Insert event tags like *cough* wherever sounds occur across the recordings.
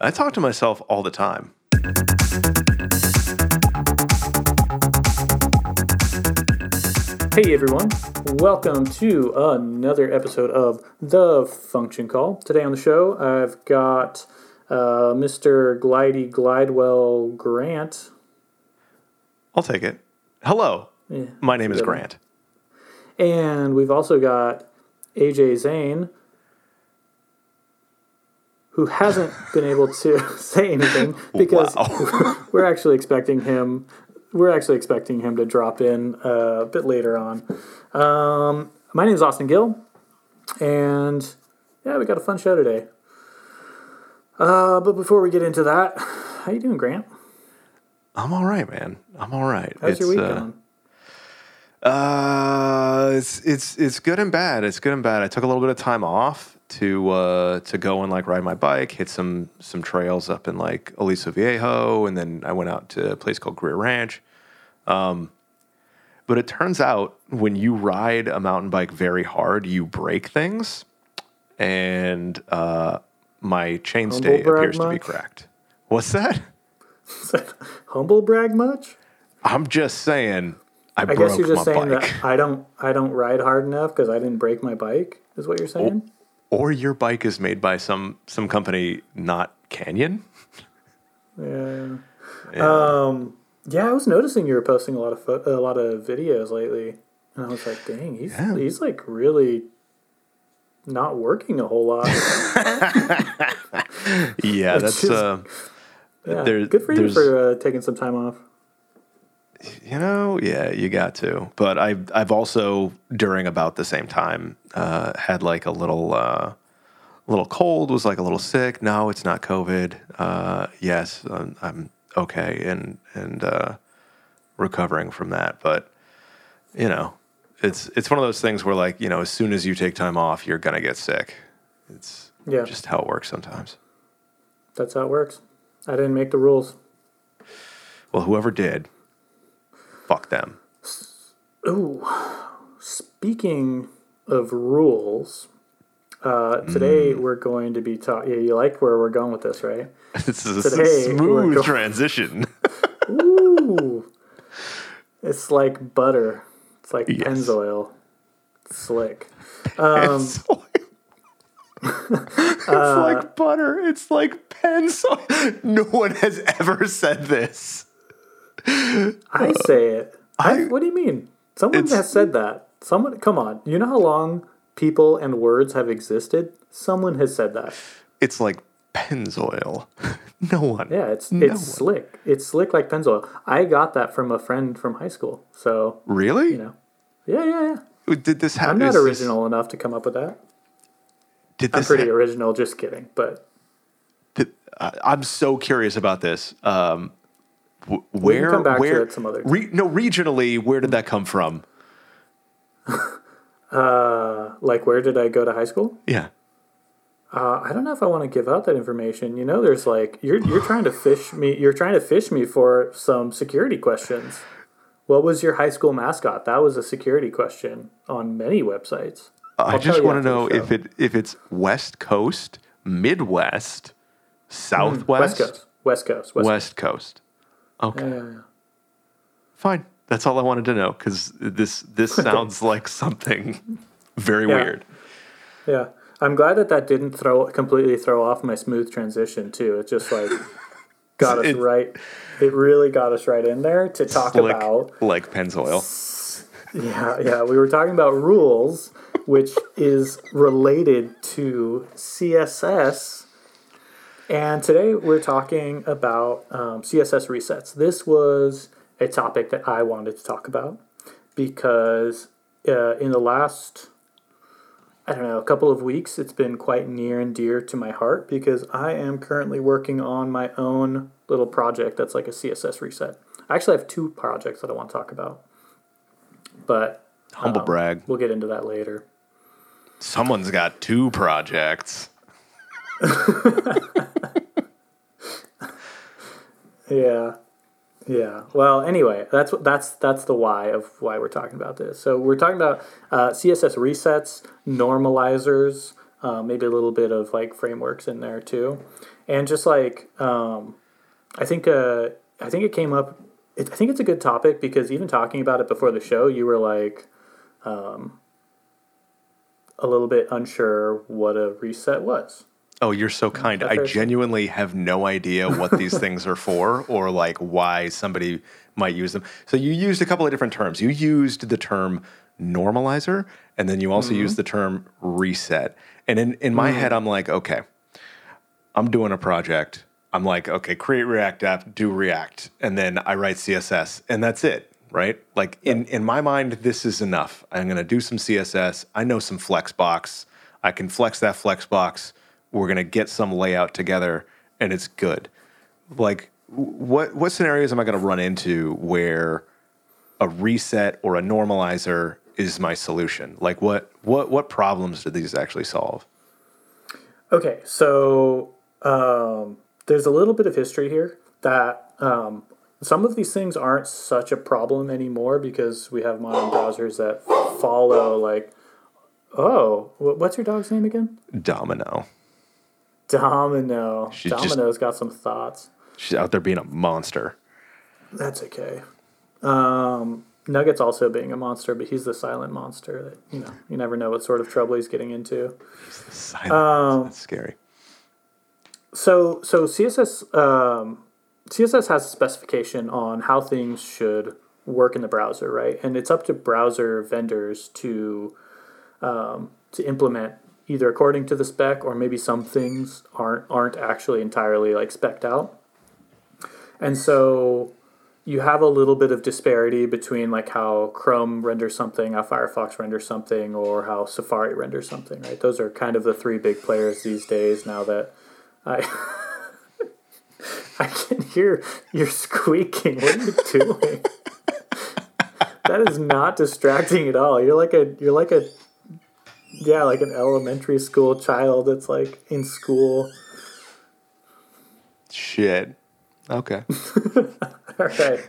I talk to myself all the time. Hey everyone, welcome to another episode of The Function Call. Today on the show, I've got uh, Mr. Glidey Glidewell Grant. I'll take it. Hello. Yeah, My name is good one. Grant. And we've also got AJ Zane, who hasn't been able to *laughs* say anything *laughs* because Wow. *laughs* we're actually expecting him. We're actually expecting him to drop in uh, a bit later on. Um, my name is Austin Gil, and yeah, we got a fun show today. Uh, but before we get into that, how you doing, Grant? I'm all right, man. I'm all right. How's your week uh, going? Uh, it's it's it's good and bad. It's good and bad. I took a little bit of time off to uh to go and like ride my bike, hit some some trails up in like Aliso Viejo, and then I went out to a place called Greer Ranch. Um, but it turns out when you ride a mountain bike very hard, you break things, and uh, my chainstay appears to be cracked. What's *laughs* that? Humble brag much? I'm just saying. I, I guess you're just saying bike. that I don't I don't ride hard enough because I didn't break my bike. Is what you're saying? Or your bike is made by some some company not Canyon. Yeah. Yeah. Um. Yeah, I was noticing you were posting a lot of pho- a lot of videos lately, and I was like, "Dang, he's Yeah. he's like really not working a whole lot." *laughs* yeah, *laughs* that's just- uh, Yeah, There- good for you for uh, taking some time off. You know, yeah, you got to. But I've I've also during about the same time uh, had like a little uh, little cold. Was like a little sick. No, it's not COVID. Uh, yes, I'm, I'm okay and and uh, recovering from that. But you know, it's it's one of those things where like you know, as soon as you take time off, you're gonna get sick. It's Yeah, just how it works sometimes. that's how it works. I didn't make the rules. Well, whoever did, them. Ooh, speaking of rules, uh, today Mm. we're going to be talking. Yeah, you like where we're going with this, right? *laughs* This is a Today, we're smooth go- transition. *laughs* Ooh, it's like butter. It's like Yes. Pennzoil. It's slick. Um, *laughs* it's like, like butter. It's like pencil. No one has ever said this. I say it. I, what do you mean? Someone has said that. Someone, come on. You know how long people and words have existed? Someone has said that. It's like Pennzoil. *laughs* No one. Yeah, it's No it's one. slick. It's slick like Pennzoil. I got that from a friend from high school. So Really? you know, yeah, yeah, yeah. Did this happen? I'm not is this- original enough to come up with that. Did I'm pretty ha- original. Just kidding. But did- I- I'm so curious about this. Um, where? come back to where? some other re- no, regionally, where did that come from? *laughs* uh, like, where did I go to high school? Yeah. Uh, I don't know if I want to give out that information. You know, there's like you're you're trying to fish me. You're trying to fish me for some security questions. What was your high school mascot? That was a security question on many websites. I just want to know if it if it's West Coast, Midwest, Southwest, West Southwest, Coast, West Coast, West. West Coast. Okay, Yeah, yeah, fine. That's all I wanted to know because this this *laughs* sounds like something *laughs* very weird. Yeah. I'm glad that that didn't throw completely throw off my smooth transition too. It just like *laughs* got us It- right. It really got us right in there to talk Like about. like Pennzoil. Yeah, yeah. We were talking about rules, which is related to CSS. And today we're talking about um, CSS resets. This was a topic that I wanted to talk about because uh, in the last I don't know, a couple of weeks, it's been quite near and dear to my heart because I am currently working on my own little project that's like a CSS reset. I actually have two projects that I want to talk about, but Humble um, brag. We'll get into that later. Someone's got two projects. *laughs* Yeah. Yeah. Well, anyway, that's that's that's the why of why we're talking about this. So we're talking about uh, CSS resets, normalizers, uh, maybe a little bit of like frameworks in there too. and just like um, I think uh, I think it came up. It, I think it's a good topic because even talking about it before the show, you were like um, a little bit unsure what a reset was. Oh, you're so kind. I genuinely have no idea what these *laughs* things are for or like why somebody might use them. So you used a couple of different terms. You used the term normalizer and then you also mm-hmm. used the term reset. And in, in my mm-hmm. head, I'm like, okay, I'm doing a project. I'm like, okay, create React app, do React, and then I write CSS, and that's it, right? Like in in my mind, this is enough. I'm gonna do some CSS. I know some Flexbox. I can flex that Flexbox we're going to get some layout together and it's good. Like, what, what scenarios am I going to run into where a reset or a normalizer is my solution? Like, what, what, what problems do these actually solve? Okay, so um, there's a little bit of history here that um, some of these things aren't such a problem anymore because we have modern browsers that follow like oh what's your dog's name again domino Domino. She's Domino's just, got some thoughts. She's out there being a monster. That's okay. Um, Nugget's also being a monster, but he's the silent monster that you know you never know what sort of trouble he's getting into. He's the silent. Um, That's scary. So so CSS um, CSS has a specification on how things should work in the browser, right? And it's up to browser vendors to um, to implement either according to the spec or maybe some things aren't aren't actually entirely like specked out. And so you have a little bit of disparity between like how Chrome renders something, how Firefox renders something, or how Safari renders something, right? Those are kind of the three big players these days now that I *laughs* I can hear you're squeaking. What are you doing? *laughs* that is not distracting at all. You're like a you're like a yeah, like an elementary school child that's like in school. Shit. Okay. *laughs* All right.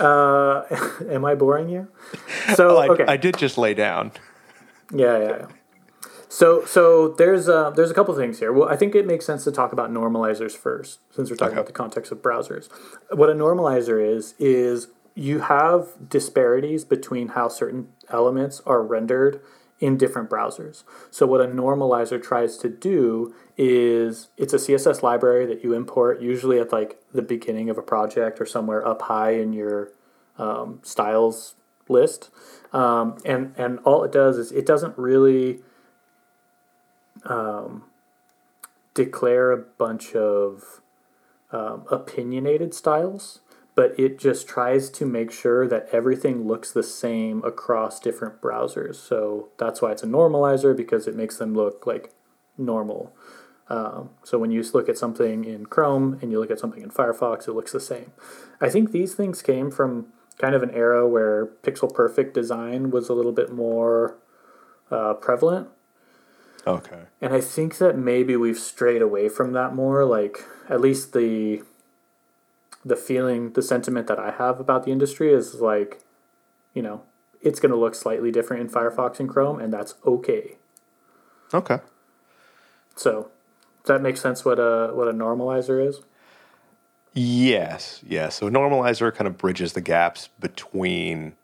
Uh, am I boring you? So I, okay. I did just lay down. Yeah, yeah. yeah. So, so there's uh, there's a couple things here. Well, I think it makes sense to talk about normalizers first, since we're talking okay. about the context of browsers. What a normalizer is is you have disparities between how certain elements are rendered in different browsers. So what a normalizer tries to do is it's a CSS library that you import usually at like the beginning of a project or somewhere up high in your um, styles list. Um, and, and all it does is it doesn't really um, declare a bunch of um, opinionated styles but it just tries to make sure that everything looks the same across different browsers. So that's why it's a normalizer because it makes them look like normal. Um, so when you look at something in Chrome and you look at something in Firefox, it looks the same. I think these things came from kind of an era where pixel perfect design was a little bit more uh, prevalent. Okay. And I think that maybe we've strayed away from that more. Like at least the the feeling, the sentiment that I have about the industry is like, you know, it's going to look slightly different in Firefox and Chrome, and that's okay. Okay. So, does that make sense? What a what a normalizer is? Yes, yes. So, a normalizer kind of bridges the gaps between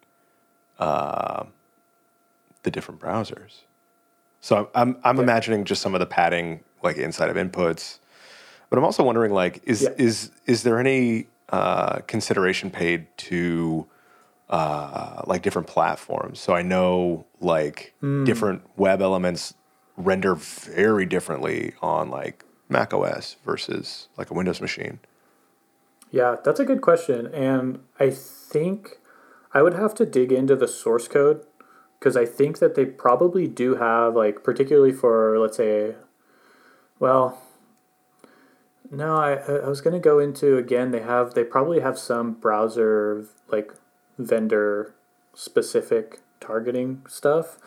uh, the different browsers. So, I'm I'm yeah. imagining just some of the padding like inside of inputs but I'm also wondering, like, is yeah. is is there any uh, consideration paid to uh, like different platforms? So I know like mm. different web elements render very differently on like Mac OS versus like a Windows machine. Yeah, that's a good question, and I think I would have to dig into the source code because I think that they probably do have like particularly for let's say, well no, I I was gonna go into again. They have they probably have some browser like vendor specific targeting stuff,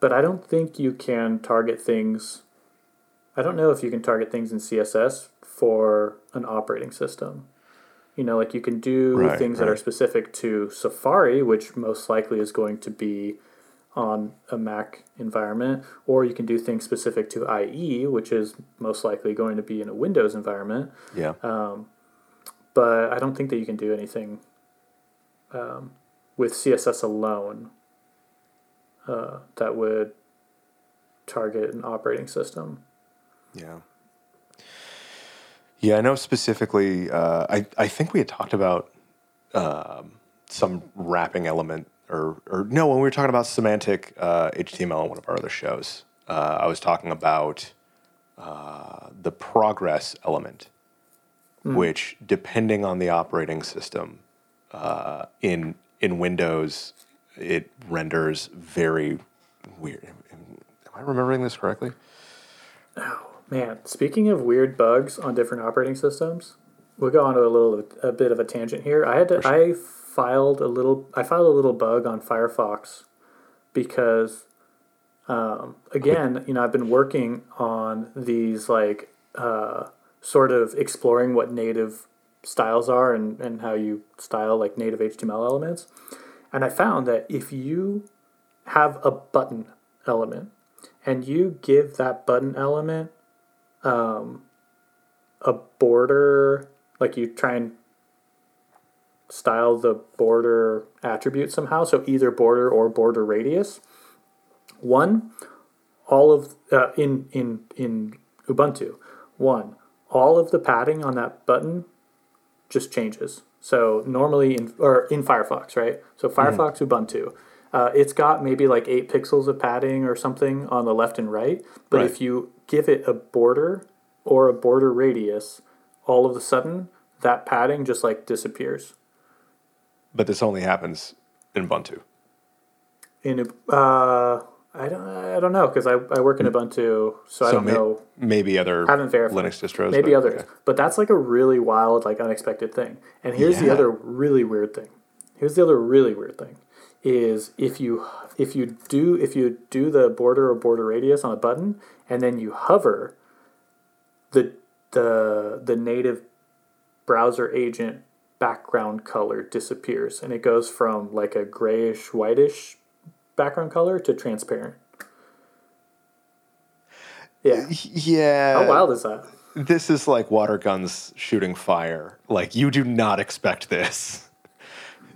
but I don't think you can target things. I don't know if you can target things in CSS for an operating system. You know, like you can do right, things right. that are specific to Safari, which most likely is going to be on a Mac environment, or you can do things specific to IE, which is most likely going to be in a Windows environment. Yeah. But I don't think that you can do anything um, with CSS alone uh, that would target an operating system. Yeah. Yeah, I know specifically. Uh, I I think we had talked about um, some wrapping element, or or no, when we were talking about semantic uh, HTML on one of our other shows, uh, I was talking about uh, the progress element, which depending on the operating system, uh, in in Windows, it renders very weird. Am I remembering this correctly? Oh man, speaking of weird bugs on different operating systems, we'll go on to a little a bit of a tangent here. I had to I filed a little I filed a little bug on Firefox because um, again, you know, I've been working on these like uh, sort of exploring what native styles are and, and how you style like native HTML elements. And I found that if you have a button element and you give that button element um, a border, like you try and style the border attribute somehow, so either border or border radius. One, all of uh, in in in Ubuntu, one, all of the padding on that button just changes. So normally in or in Firefox, right? So Firefox Ubuntu, uh, it's got maybe like eight pixels of padding or something on the left and right. But Right. if you give it a border or a border radius, all of a sudden that padding just like disappears. But this only happens in Ubuntu. In uh, I don't I don't know because I, I work in Ubuntu, so, I don't may- know. maybe other Haven't verified. Linux distros. Maybe but- others, but that's like a really wild, like unexpected thing. And here's the other really weird thing. Here's the other really weird thing is if you if you do if you do the border or border radius on a button and then you hover, the the the native browser agent background color disappears and it goes from like a grayish whitish background color to transparent. Yeah. Yeah. How wild is that? This is like water guns shooting fire. Like you do not expect this.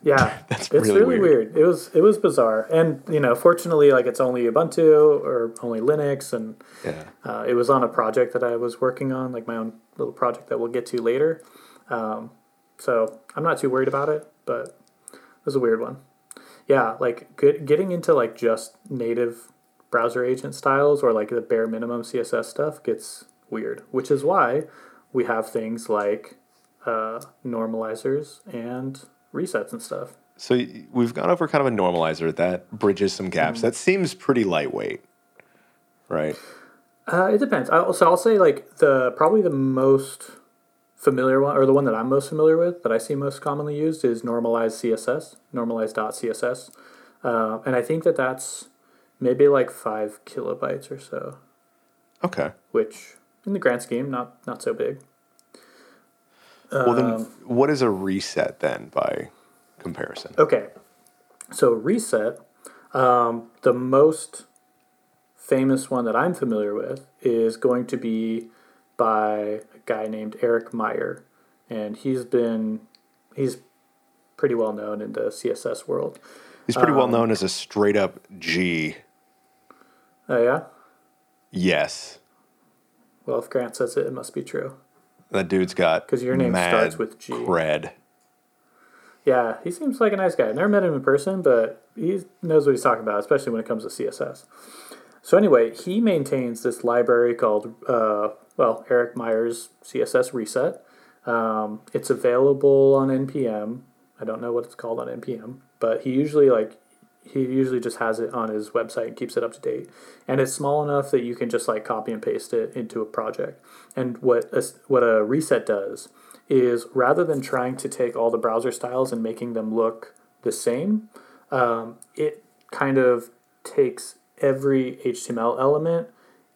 Yeah, *laughs* That's it's really really, weird. weird. It was it was bizarre, and you know, fortunately, like it's only Ubuntu or only Linux, and Yeah. uh, it was on a project that I was working on, like my own little project that we'll get to later. Um, so I'm not too worried about it, but it was a weird one. Yeah, like get, getting into like just native browser agent styles or like the bare minimum CSS stuff gets weird, which is why we have things like uh, normalizers and resets and stuff. So we've gone over kind of a normalizer that bridges some gaps. Mm-hmm. That seems pretty lightweight, right? Uh, it depends. I, so I'll say like the probably the most familiar one, or the one that I'm most familiar with, that I see most commonly used is normalized CSS, normalized.css, uh, and I think that that's maybe like five kilobytes or so, Okay. which in the grand scheme not not so big. Well, then, Um, what is a reset then by comparison? Okay, so reset, um, the most famous one that I'm familiar with is going to be by guy named Eric Meyer, and he's been he's pretty well known in the CSS world. He's pretty um, well known as a straight up G. Oh yeah, Yes. well if Grant says it, it must be true. That dude's got because your name starts with G. Cred. Yeah, he seems like a nice guy. I've never met him in person, but he knows what he's talking about, especially when it comes to CSS. So anyway, he maintains this library called, uh, well, Eric Meyer's CSS Reset. Um, it's available on npm. I don't know what it's called on npm, but he usually like he usually just has it on his website and keeps it up to date. And it's small enough that you can just like copy and paste it into a project. And what a, what a reset does is rather than trying to take all the browser styles and making them look the same, um, it kind of takes every HTML element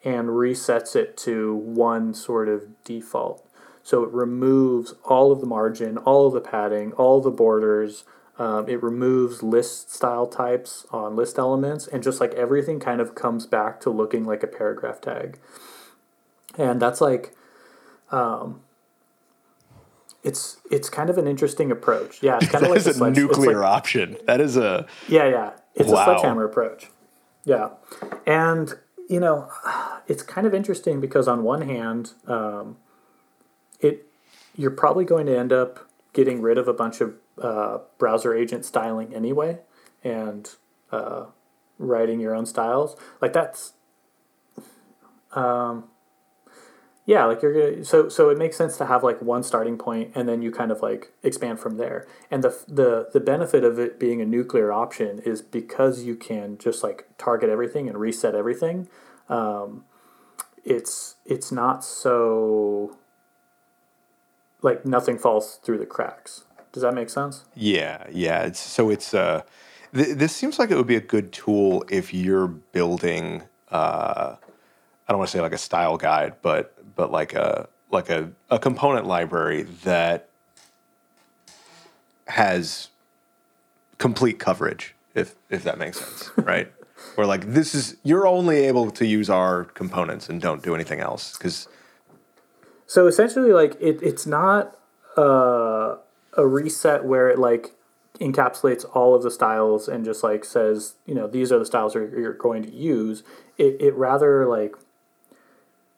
and resets it to one sort of default. So it removes all of the margin, all of the padding, all the borders, Um, it removes list style types on list elements, and just like everything kind of comes back to looking like a paragraph tag. And that's like, um, it's it's kind of an interesting approach. Yeah, it's kind of *laughs* like is a sledge- nuclear like- option. That is a yeah, yeah. It's Wow. a sledgehammer approach. Yeah. And, you know, it's kind of interesting because on one hand, um, it you're probably going to end up getting rid of a bunch of uh, browser agent styling anyway and uh, writing your own styles. Like that's um, yeah, like you're gonna so so it makes sense to have like one starting point and then you kind of like expand from there. And the the the benefit of it being a nuclear option is because you can just like target everything and reset everything. Um, it's it's not so like nothing falls through the cracks. Does that make sense? Yeah, yeah. It's, so it's uh, th- this seems like it would be a good tool if you're building. Uh, I don't want to say like a style guide, but but like a like a, a component library that has complete coverage, if if that makes sense, *laughs* right? Where like this is you're only able to use our components and don't do anything else because So essentially, like it, it's not uh, a reset where it like encapsulates all of the styles and just like says, you know, these are the styles you're, you're going to use. It, it rather like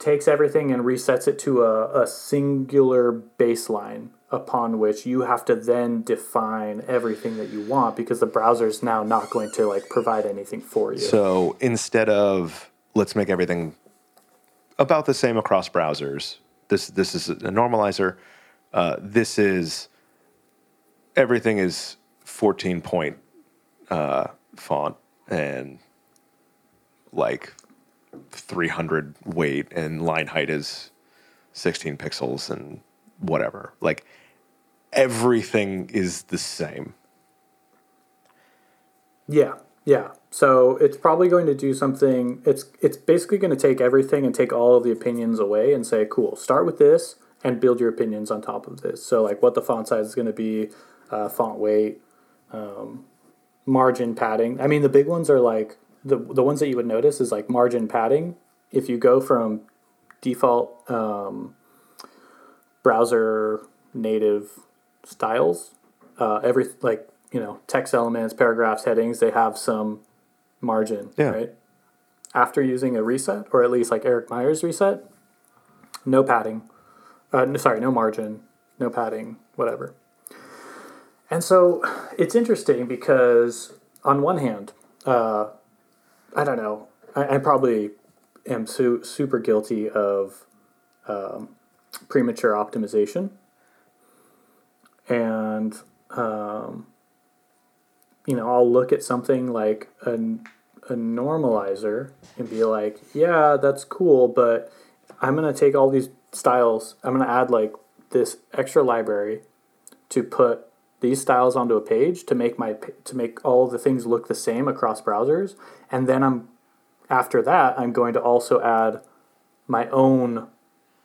takes everything and resets it to a, a singular baseline upon which you have to then define everything that you want because the browser is now not going to like provide anything for you. So instead of let's make everything about the same across browsers, this this is a normalizer. Uh, this is everything is 14 point uh, font and like 300 weight and line height is 16 pixels and whatever. Like everything is the same. Yeah, yeah. So it's probably going to do something. It's it's basically going to take everything and take all of the opinions away and say, cool, start with this and build your opinions on top of this. So like what the font size is going to be, uh, font weight, um, margin padding. I mean, the big ones are like the the ones that you would notice is like margin padding. If you go from default um, browser native styles, uh, every like you know text elements, paragraphs, headings, they have some margin, Yeah. right? After using a reset, or at least like Eric Meyer's reset, no padding. Uh, no, sorry, no margin, no padding, whatever. And so it's interesting because on one hand, uh, I don't know, I, I probably am su- super guilty of um, premature optimization. And, um, you know, I'll look at something like a, a normalizer and be like, yeah, that's cool, but I'm to take all these styles, I'm to add like this extra library to put these styles onto a page to make my to make all the things look the same across browsers. And then I'm after that I'm going to also add my own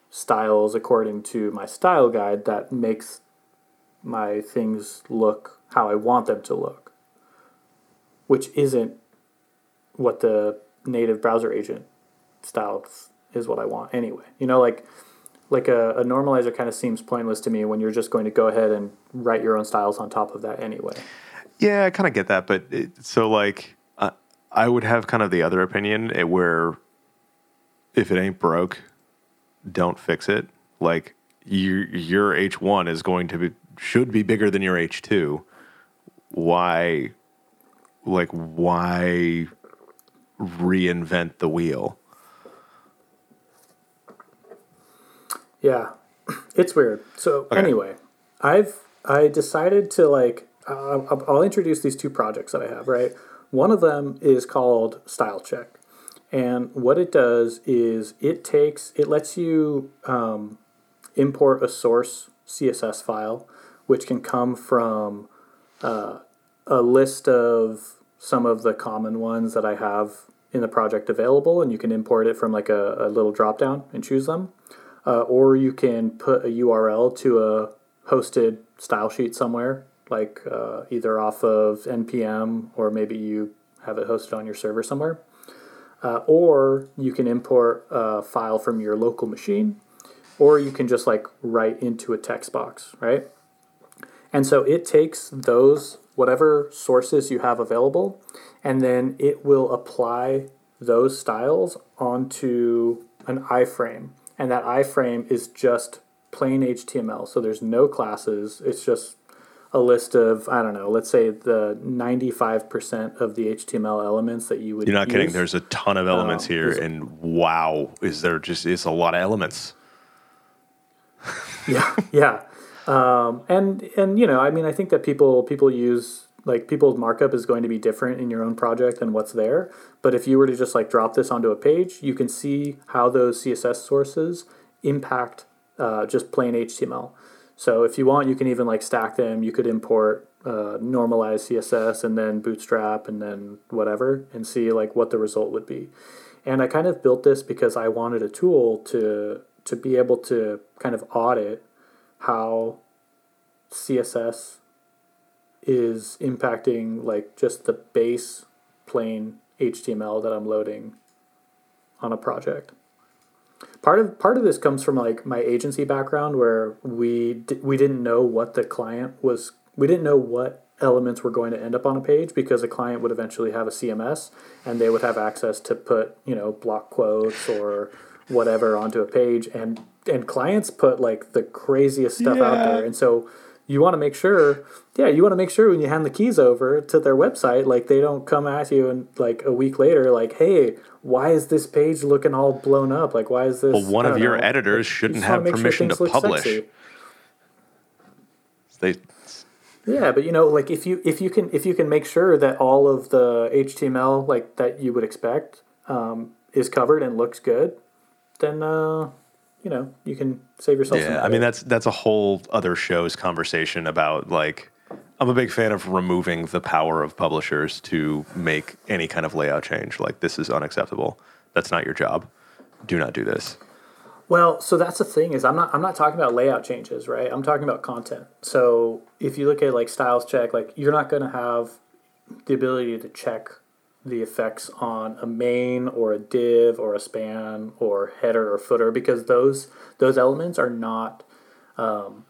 styles according to my style guide that makes my things look how I want them to look which isn't what the native browser agent style is what I want anyway. You know like like a, a normalizer kind of seems pointless to me when you're just going to go ahead and write your own styles on top of that anyway. Yeah, I kind of get that, but it, so like uh, I would have kind of the other opinion eh, where if it ain't broke, don't fix it. Like your your H one is going to be should be bigger than your H two. Why, like why reinvent the wheel? Yeah, *clears throat* it's weird. So anyway, I've I decided to like uh, I'll I'll introduce these two projects that I have. Right, one of them is called Style Check, and what it does is it takes it lets you um, import a source CSS file, which can come from uh, a list of some of the common ones that I have in the project available, and you can import it from like a, a little drop down and choose them. Uh, or you can put a URL to a hosted style sheet somewhere like uh, either off of npm or maybe you have it hosted on your server somewhere. Uh, or you can import a file from your local machine, or you can just like write into a text box, right? And so it takes those, whatever sources you have available, and then it will apply those styles onto an iframe. And that iframe is just plain HTML. So there's no classes. It's just a list of, I don't know, let's say the 95% of the HTML elements that you would You're not use. kidding. There's a ton of elements Um, here, and wow, is there just it's a lot of elements. *laughs* yeah yeah um, and and you know i mean i think that people people use like people's markup is going to be different in your own project than what's there. But if you were to just like drop this onto a page you can see how those css sources impact uh, just plain html so if you want you can even like stack them. You could import uh, normalized css and then bootstrap and then whatever and see like what the result would be. And I kind of built this because I wanted a tool to to be able to kind of audit how CSS is impacting like just the base plain HTML that I'm loading on a project. Part of part of this comes from like my agency background where we di- we didn't know what the client was we didn't know what elements were going to end up on a page because a client would eventually have a CMS and they would have access to put, you know, block quotes or whatever onto a page and and clients put like the craziest stuff out there and so you want to make sure yeah you want to make sure when you hand the keys over to their website like they don't come at you and like a week later like hey why is this page looking all blown up like why is this Well, one of your know. editors shouldn't have make sure permission to publish. sexy. They Yeah, but you know, like if you if you can if you can make sure that all of the HTML like that you would expect um, is covered and looks good, then uh, you know you can save yourself. some Yeah, I mean that's that's a whole other show's conversation about like I'm a big fan of removing the power of publishers to make any kind of layout change. Like this is unacceptable. That's not your job. Do not do this. Well, so that's the thing is I'm not I'm not talking about layout changes, right? I'm talking about content. So if you look at like styles check, like you're not going to have the ability to check the effects on a main or a div or a span or header or footer because those those elements are not um,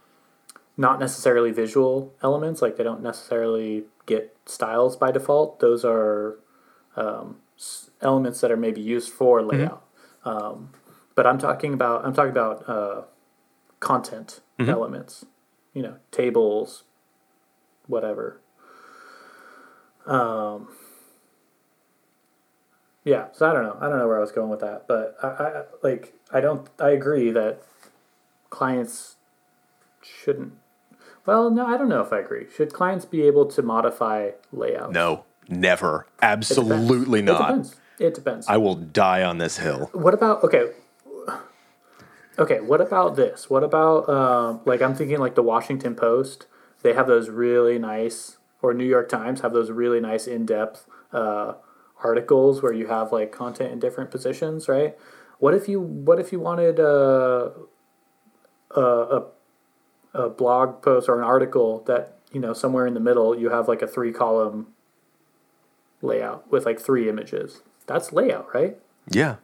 not necessarily visual elements. Like they don't necessarily get styles by default. Those are um, elements that are maybe used for layout. Um, but I'm talking about I'm talking about uh, content elements, you know, tables, whatever. Um, yeah, so I don't know. I don't know where I was going with that, but I, I like I don't. I agree that clients shouldn't. Well, no, I don't know if I agree. Should clients be able to modify layouts? No, never. It. Absolutely It not. depends. It depends. I will die on this hill. What about okay? Okay, what about this? What about um, like I'm thinking like the Washington Post? They have those really nice, or New York Times have those really nice in-depth uh, articles where you have like content in different positions, right? What if you What if you wanted uh, a a a blog post or an article that you know somewhere in the middle you have like a three column layout with like three images? That's layout, right? Yeah.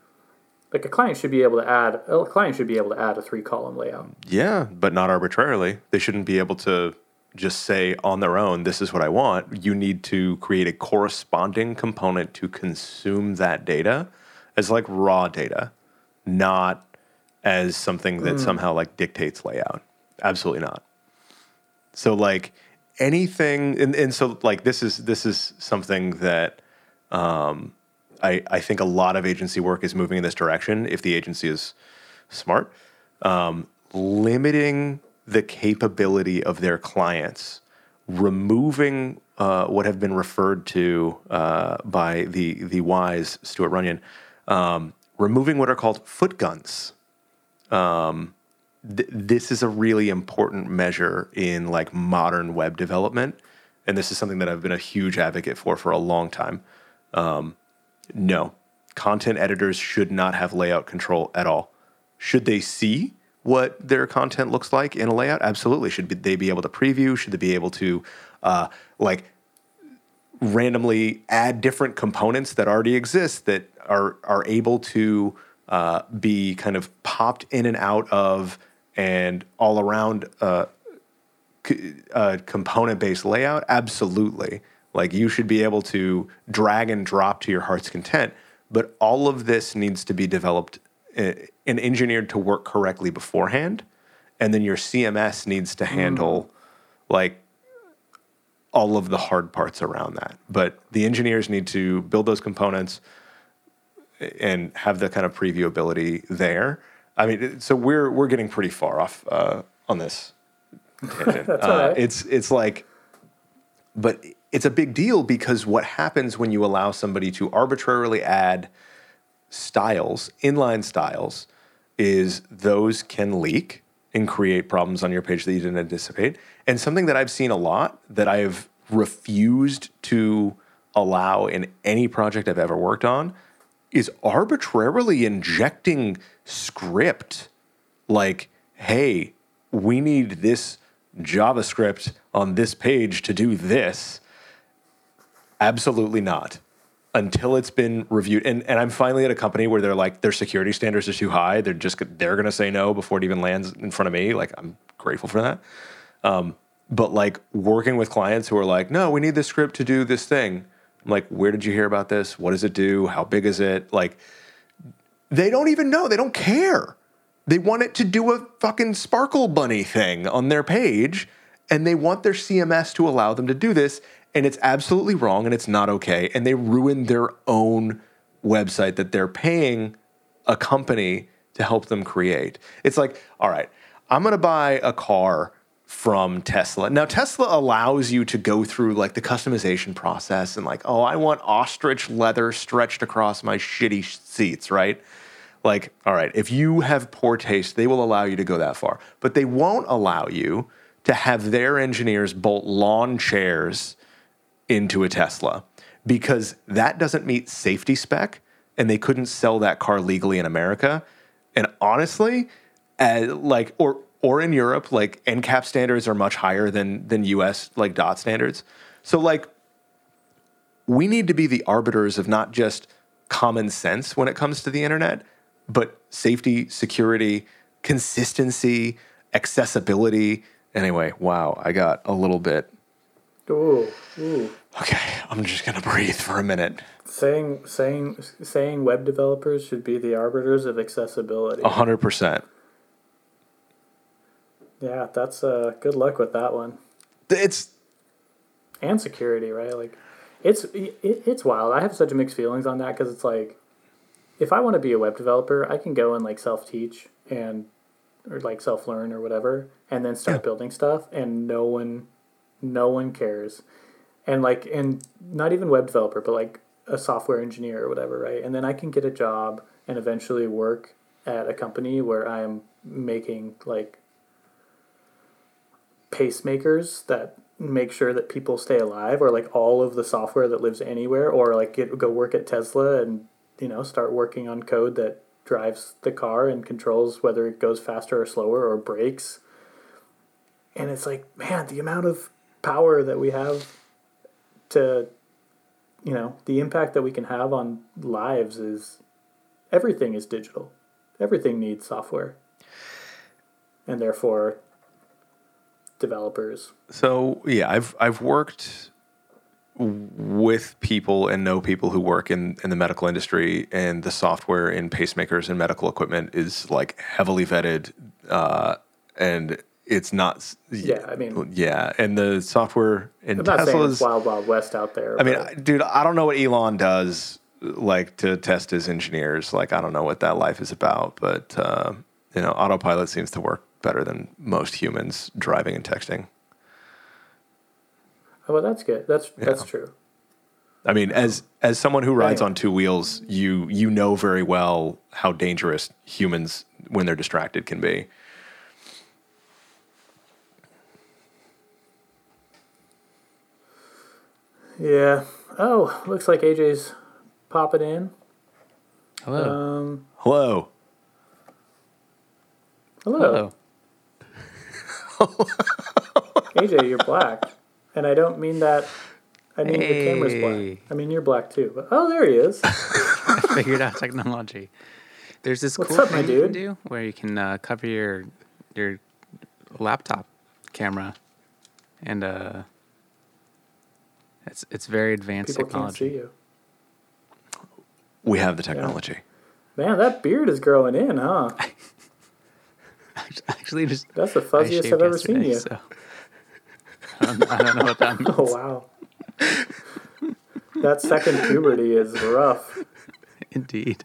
Like a client should be able to add a client should be able to add a three column layout. Yeah, but not arbitrarily. They shouldn't be able to just say on their own, this is what I want. You need to create a corresponding component to consume that data as like raw data, not as something that somehow like dictates layout. Absolutely not. So like anything and, and so like this is this is something that um I, I think a lot of agency work is moving in this direction if the agency is smart um, limiting the capability of their clients, removing uh, what have been referred to uh, by the the wise Stuart Runyon, um, removing what are called foot guns. Um, th- this is a really important measure in like modern web development, and this is something that I've been a huge advocate for for a long time. Um, no, content editors should not have layout control at all. Should they see what their content looks like in a layout? Absolutely. Should be, they be able to preview? Should they be able to uh, like randomly add different components that already exist that are are able to uh, be kind of popped in and out of and all around uh, uh, component based layout? Absolutely. Like you should be able to drag and drop to your heart's content, but all of this needs to be developed uh, and engineered to work correctly beforehand. And then your CMS needs to handle like all of the hard parts around that. But the engineers need to build those components and have the kind of preview ability there. I mean, so we're we're getting pretty far off uh, on this tangent. *laughs* That's Uh, right. It's it's like, but it's a big deal because what happens when you allow somebody to arbitrarily add styles, inline styles, is those can leak and create problems on your page that you didn't anticipate. And something that I've seen a lot that I've refused to allow in any project I've ever worked on is arbitrarily injecting script like, hey, we need this JavaScript on this page to do this. Absolutely not. Until it's been reviewed. And, and I'm finally at a company where they're like, their security standards are too high. They're just, they're going to say no before it even lands in front of me. Like, I'm grateful for that. Um, but like working with clients who are like, no, we need this script to do this thing. I'm like, where did you hear about this? What does it do? How big is it? Like, they don't even know. They don't care. They want it to do a fucking sparkle bunny thing on their page, and they want their CMS to allow them to do this. And it's absolutely wrong and it's not okay. And they ruin their own website that they're paying a company to help them create. It's like, all right, I'm going to buy a car from Tesla. Now, Tesla allows you to go through like the customization process and like, oh, I want ostrich leather stretched across my shitty seats, right? Like, all right, if you have poor taste, they will allow you to go that far, but they won't allow you to have their engineers bolt lawn chairs into a Tesla because that doesn't meet safety spec and they couldn't sell that car legally in America. And honestly, uh, like or or in Europe, like NCAP standards are much higher than than US like dot standards. So like we need to be the arbiters of not just common sense when it comes to the internet, but safety, security, consistency, accessibility. Anyway, wow, I got a little bit Ooh, ooh. Okay, I'm just gonna breathe for a minute. Saying saying saying web developers should be the arbiters of accessibility. A hundred percent. Yeah, that's uh good luck with that one. It's And security, right? Like it's it, it's wild. I have such mixed feelings on that because it's like if I want to be a web developer, I can go and like self teach and or like self learn or whatever and then start Yeah. building stuff and no one no one cares. And like and not even web developer, but like a software engineer or whatever, right? And then I can get a job and eventually work at a company where I'm making like pacemakers that make sure that people stay alive or like all of the software that lives anywhere or like get, go work at Tesla and you know start working on code that drives the car and controls whether it goes faster or slower or brakes and it's like man the amount of power that we have to you know the impact that we can have on lives is everything is digital everything needs software and therefore developers so yeah. I've I've worked with people and know people who work in in the medical industry, and the software in pacemakers and medical equipment is like heavily vetted, uh, and it's not. Yeah, I mean- yeah, and the software in I'm not saying it's Tesla's. wild, wild west out there. I mean, but- dude, I don't know what Elon does like to test his engineers. Like, I don't know what that life is about, but uh, you know, autopilot seems to work better than most humans driving and texting. oh, well, that's good. That's that's true. I mean, as as someone who rides Anyway. on two wheels, you you know very well how dangerous humans when they're distracted can be. Yeah. Oh, looks like AJ's popping in. Hello. Um, Hello. Hello. Hello. *laughs* AJ, you're black. And I don't mean that. I mean the camera's black. I mean you're black too. But oh, there he is. I *laughs* Figured out technology. There's this What's cool up, my thing you can dude? do where you can uh, cover your your laptop camera, and uh, it's it's very advanced People can't see technology. you. We have the technology. Man, that beard is growing in, huh? *laughs* Actually, just That's the fuzziest I've ever seen yesterday, you. So I don't, I don't know what that *laughs* means. Oh wow. that second puberty is rough. *laughs* Indeed.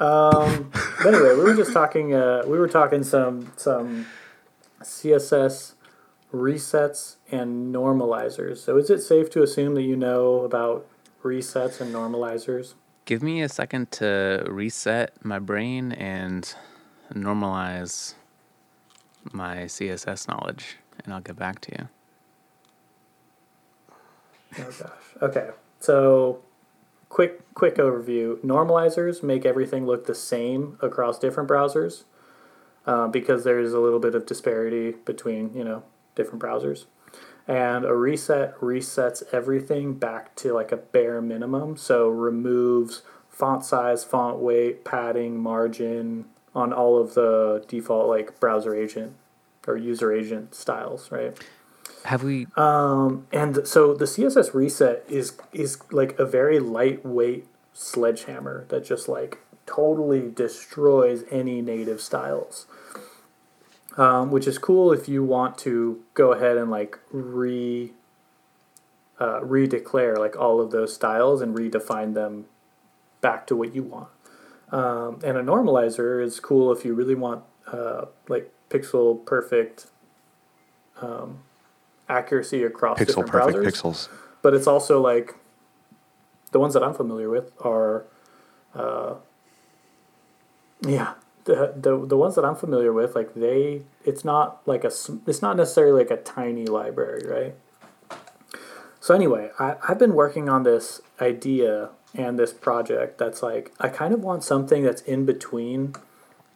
Um, but anyway, we were just talking. Uh, we were talking some some CSS resets and normalizers. So, is it safe to assume that you know about resets and normalizers? Give me a second to reset my brain and normalize my CSS knowledge, and I'll get back to you. Oh gosh. Okay. So, quick quick overview. Normalizers make everything look the same across different browsers uh, because there's a little bit of disparity between you know different browsers. And a reset resets everything back to like a bare minimum. So removes font size, font weight, padding, margin on all of the default like browser agent or user agent styles, right? Have we? Um, and so the CSS reset is is like a very lightweight sledgehammer that just like totally destroys any native styles. Um, which is cool if you want to go ahead and like re uh, redeclare like all of those styles and redefine them back to what you want. Um, and a normalizer is cool if you really want uh, like pixel perfect um, accuracy across Pixel different perfect browsers. pixels. But it's also like the ones that I'm familiar with are, uh, yeah, the, the the ones that I'm familiar with, like they, it's not like a, it's not necessarily like a tiny library, right? So anyway, I, I've been working on this idea and this project that's like I kind of want something that's in between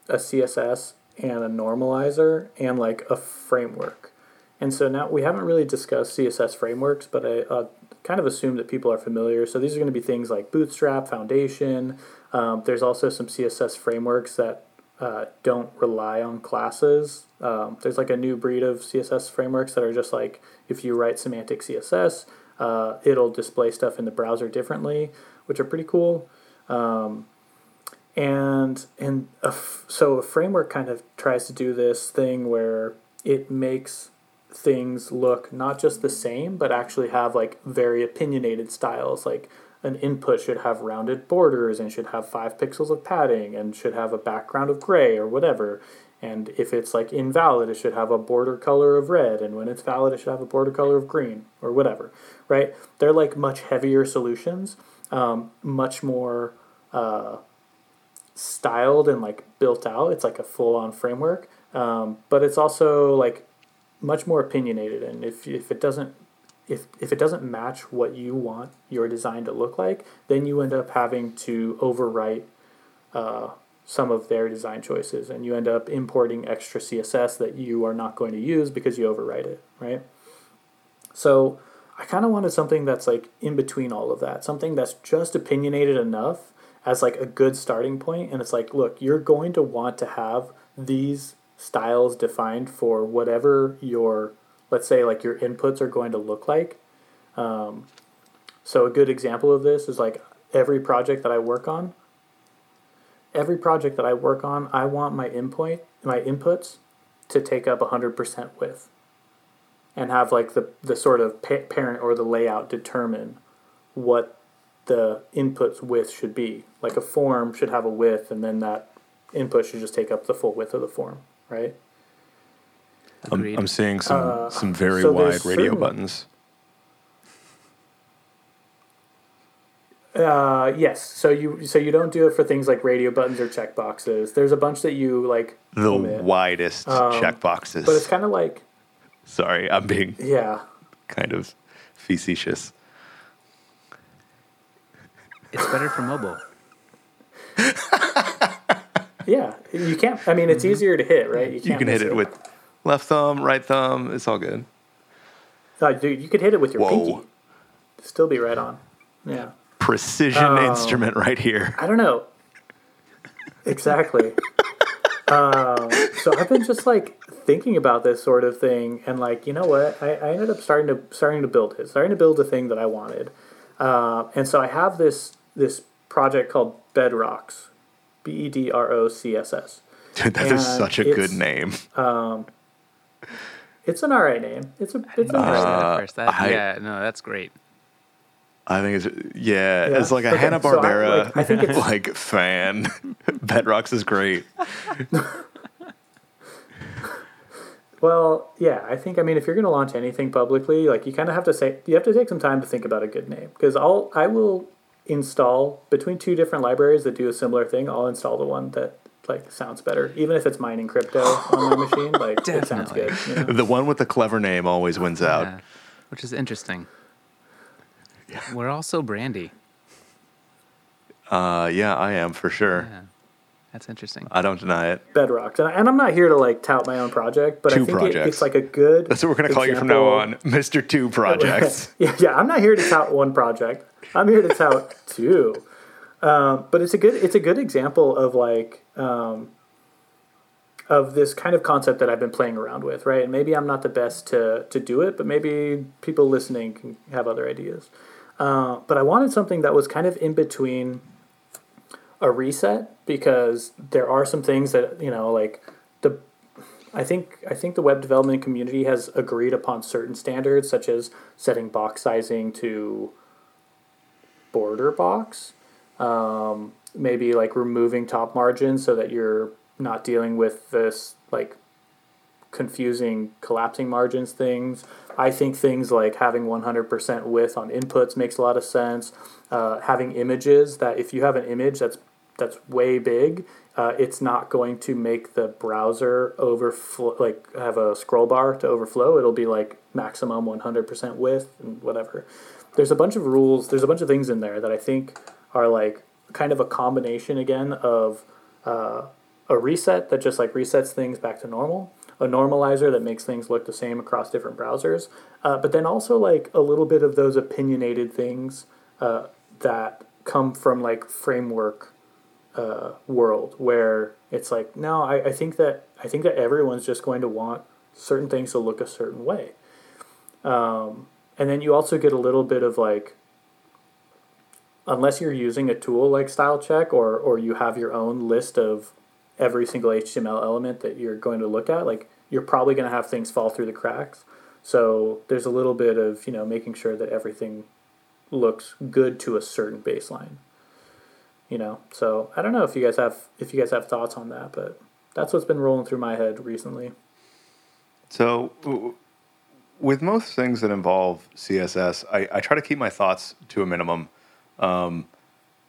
a CSS and a normalizer and like a framework. And so now we haven't really discussed CSS frameworks, but I uh, kind of assume that people are familiar. So these are going to be things like Bootstrap, Foundation. Um, there's also some CSS frameworks that uh, don't rely on classes. Um, there's like a new breed of CSS frameworks that are just like if you write semantic CSS, uh, it'll display stuff in the browser differently, which are pretty cool. Um, and and a f- so a framework kind of tries to do this thing where it makes things look not just the same but actually have like very opinionated styles like an input should have rounded borders and should have five pixels of padding and should have a background of gray or whatever and if it's like invalid it should have a border color of red and when it's valid it should have a border color of green or whatever right they're like much heavier solutions um, much more uh, styled and like built out. It's like a full on framework, um, but it's also like much more opinionated. And if if it doesn't if if it doesn't match what you want your design to look like, then you end up having to overwrite uh, some of their design choices, and you end up importing extra CSS that you are not going to use because you overwrite it, right? So I kind of wanted something that's like in between all of that, something that's just opinionated enough as like a good starting point and it's like look you're going to want to have these styles defined for whatever your let's say like your inputs are going to look like um, so a good example of this is like every project that i work on every project that i work on i want my input my inputs to take up 100% width and have like the, the sort of pa- parent or the layout determine what the input's width should be. Like a form should have a width, and then that input should just take up the full width of the form, right? I'm, I'm seeing some Uh, some very so wide radio certain- buttons. Uh, yes. So you so you don't do it for things like radio buttons or checkboxes. There's a bunch that you like The omit, widest Um, checkboxes. but it's kind of like Sorry, I'm being yeah. kind of facetious. It's better for mobile. *laughs* Yeah, you can't. I mean, it's easier to hit, right? You can hit miss it with left thumb, right thumb. It's all good. Oh, dude, you could hit it with your Whoa. pinky. Still be right on. Yeah. Precision Oh. instrument right here. I don't know. Exactly. *laughs* um, so I've been just like thinking about this sort of thing, and like you know what, I, I ended up starting to starting to build it, starting to build a thing that I wanted, uh, and so I have this this project called bedrocss, B E D R O C S S. Dude, *laughs* that is And such a good it's- name. It's an alright name. It's a it's an First, alright name. that, first, that, I- yeah, no, that's great. I think it's yeah, Yeah? it's like a Okay, Hanna so I- Barbera like, I think it's- *laughs* like fan. *laughs* bedrocss is great. *laughs* Well, yeah, I think I mean if you're going to launch anything publicly, like you kind of have to say you have to take some time to think about a good name because I'll I will install between two different libraries that do a similar thing. I'll install the one that like sounds better, even if it's mining crypto on my *laughs* machine. Like it sounds good. You know? The one with the clever name always wins out. Yeah, which is interesting. We're also brandy. Uh, yeah, I am for sure. Yeah, that's interesting. I don't deny it. Bedrock, and, and I'm not here to like tout my own project, but Two I think it, projects. it's like a good. That's what we're gonna call you from now on, Mister Two Projects. *laughs* yeah, yeah. I'm not here to tout one project. I'm here to tout two. Um, but it's a good it's a good example of like um, of this kind of concept that I've been playing around with, right? And maybe I'm not the best to to do it, but maybe people listening can have other ideas. Uh, but I wanted something that was kind of in between a reset because there are some things that you know like the I think I think the web development community has agreed upon certain standards, such as setting box sizing to border box, um, maybe like removing top margins so that you're not dealing with this like confusing collapsing margins things. I think things like having 100% width on inputs makes a lot of sense. Uh, having images that if you have an image that's that's way big, uh, it's not going to make the browser overflow like have a scroll bar to overflow. It'll be like maximum 100% width and whatever. There's a bunch of rules. There's a bunch of things in there that I think are like kind of a combination again of uh, a reset that just like resets things back to normal, a normalizer that makes things look the same across different browsers, uh, but then also like a little bit of those opinionated things uh, that come from like framework uh, world where it's like no, I, I think that I think that everyone's just going to want certain things to look a certain way, um, and then you also get a little bit of like unless you're using a tool like Style Check or or you have your own list of every single html element that you're going to look at like you're probably going to have things fall through the cracks. So there's a little bit of you know making sure that everything looks good to a certain baseline you know? So i don't know if you guys have if you guys have thoughts on that but that's what's been rolling through my head recently. So, with most things that involve CSS, I, I try to keep my thoughts to a minimum. Um,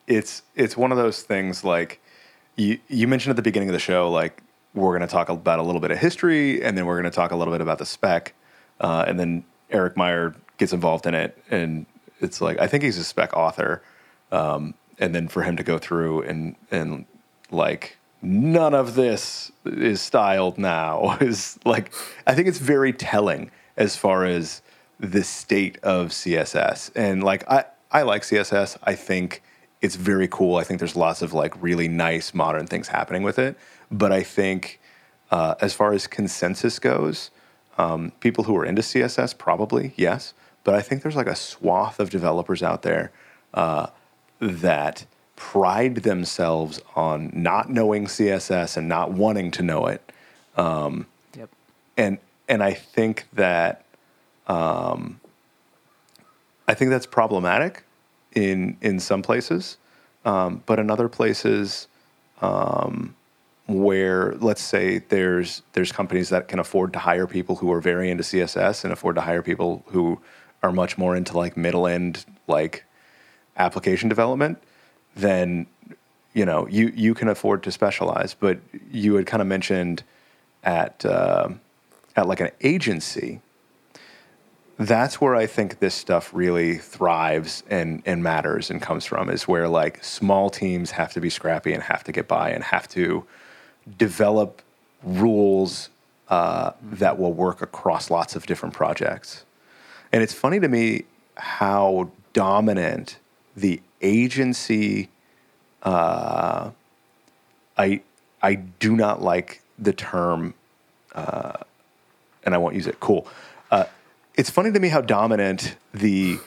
it's it's one of those things like you you mentioned at the beginning of the show, like we're going to talk about a little bit of history, and then we're going to talk a little bit about the spec, uh, and then Eric Meyer gets involved in it, and it's like I think he's a spec author, um, and then for him to go through and and like none of this is styled now *laughs* is like I think it's very telling as far as the state of CSS. And like I I like CSS. I think it's very cool. I think there's lots of like really nice modern things happening with it. But I think uh, as far as consensus goes, um, people who are into CSS probably yes. But I think there's like a swath of developers out there uh, that pride themselves on not knowing CSS and not wanting to know it. Yep. And and I think that um, I think that's problematic in in some places, um, but in other places um, where let's say there's there's companies that can afford to hire people who are very into CSS and afford to hire people who are much more into like middle end like application development, then you know you you can afford to specialize. But you had kind of mentioned at um at like an agency, that's where I think this stuff really thrives and and matters and comes from is where like small teams have to be scrappy and have to get by and have to develop rules uh, that will work across lots of different projects. And it's funny to me how dominant the agency. Uh, I I do not like the term, uh, and I won't use it. Cool. It's funny to me how dominant the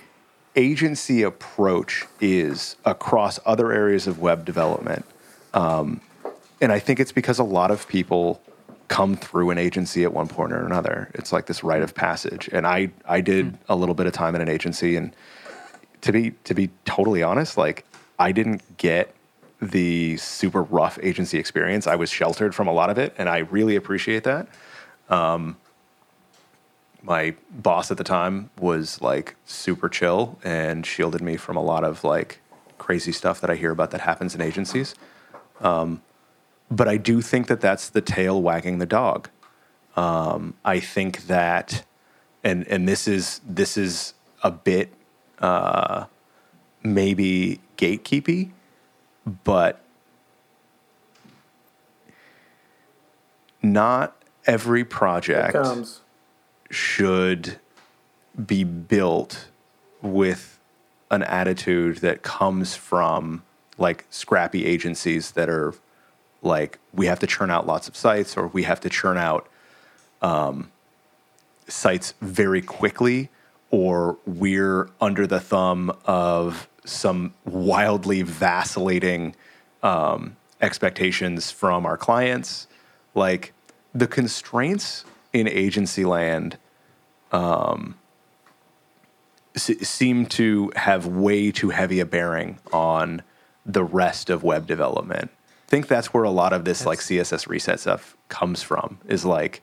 agency approach is across other areas of web development. Um, and I think it's because a lot of people come through an agency at one point or another. It's like this rite of passage. And I, I did mm. a little bit of time in an agency and to be to be totally honest, like I didn't get the super rough agency experience. I was sheltered from a lot of it, and I really appreciate that. Um, my boss at the time was like super chill and shielded me from a lot of like crazy stuff that I hear about that happens in agencies. Um, but I do think that that's the tail wagging the dog. Um, I think that, and and this is this is a bit uh, maybe gatekeepy, but not every project should be built with an attitude that comes from like scrappy agencies that are like we have to churn out lots of sites or we have to churn out um, sites very quickly or we're under the thumb of some wildly vacillating um, expectations from our clients. Like the constraints in agency land um, s- seem to have way too heavy a bearing on the rest of web development. I think that's where a lot of this that's, like CSS reset stuff comes from. Is like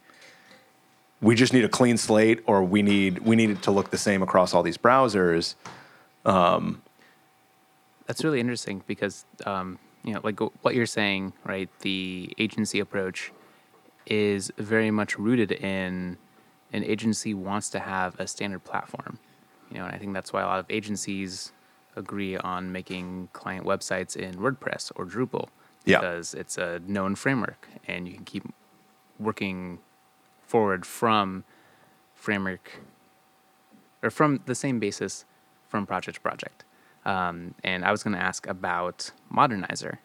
we just need a clean slate, or we need we need it to look the same across all these browsers. Um, that's really interesting because um, you know, like what you're saying, right? The agency approach is very much rooted in an agency wants to have a standard platform. You know, and I think that's why a lot of agencies agree on making client websites in WordPress or Drupal yeah. because it's a known framework and you can keep working forward from framework or from the same basis from project to project. Um, and I was going to ask about Modernizr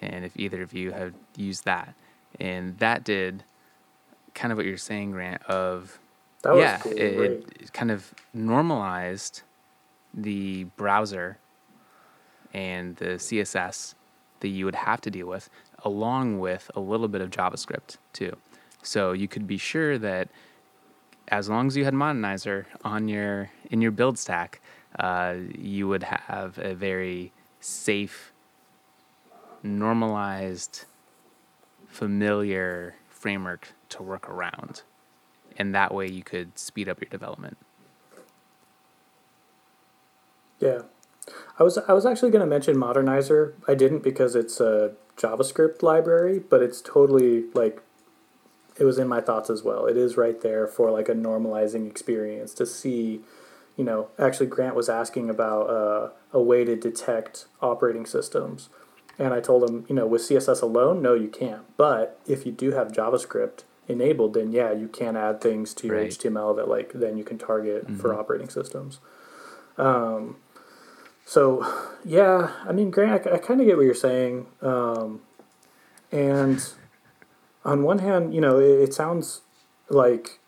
and if either of you have used that. And that did kind of what you're saying, Grant, of yeah, cool, it, it kind of normalized the browser and the CSS that you would have to deal with, along with a little bit of JavaScript too. So you could be sure that as long as you had Modernizr on your in your build stack, uh, you would have a very safe, normalized, familiar framework to work around, and that way you could speed up your development. Yeah, I was I was actually going to mention Modernizr. I didn't because it's a JavaScript library, but it's totally like it was in my thoughts as well. It is right there for like a normalizing experience to see. You know, actually, Grant was asking about uh, a way to detect operating systems, and I told him, you know, with CSS alone, no, you can't. But if you do have JavaScript enabled, then yeah, you can add things to your right. HTML that like then you can target mm-hmm. for operating systems. Um, so, yeah, I mean, Grant, I, I kind of get what you're saying. Um, and on one hand, you know, it, it sounds like,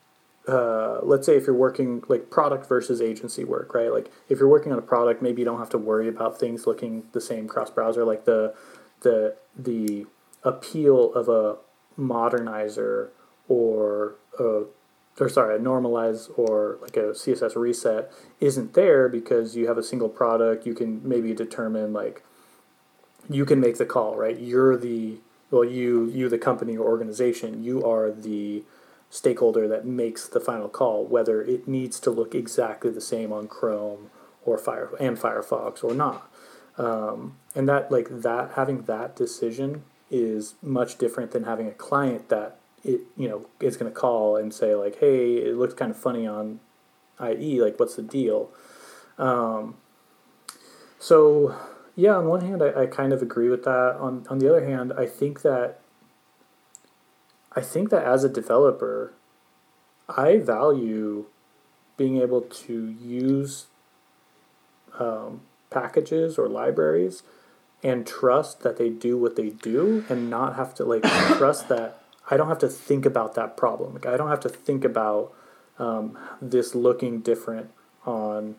uh, let's say if you're working like product versus agency work, right? Like if you're working on a product, maybe you don't have to worry about things looking the same cross browser. Like the the the appeal of a modernizer or a or sorry, a normalize or like a CSS reset isn't there because you have a single product. You can maybe determine like you can make the call, right? You're the well, you you the company or organization, you are the stakeholder that makes the final call whether it needs to look exactly the same on Chrome or Fire and Firefox or not. Um, and that like that having that decision is much different than having a client that it you know is going to call and say like, hey, it looks kind of funny on IE. Like, what's the deal? Um, so yeah, on one hand, I, I kind of agree with that. On on the other hand, I think that I think that as a developer, I value being able to use um, packages or libraries and trust that they do what they do and not have to like *coughs* trust that I don't have to think about that problem. Like I don't have to think about um, this looking different on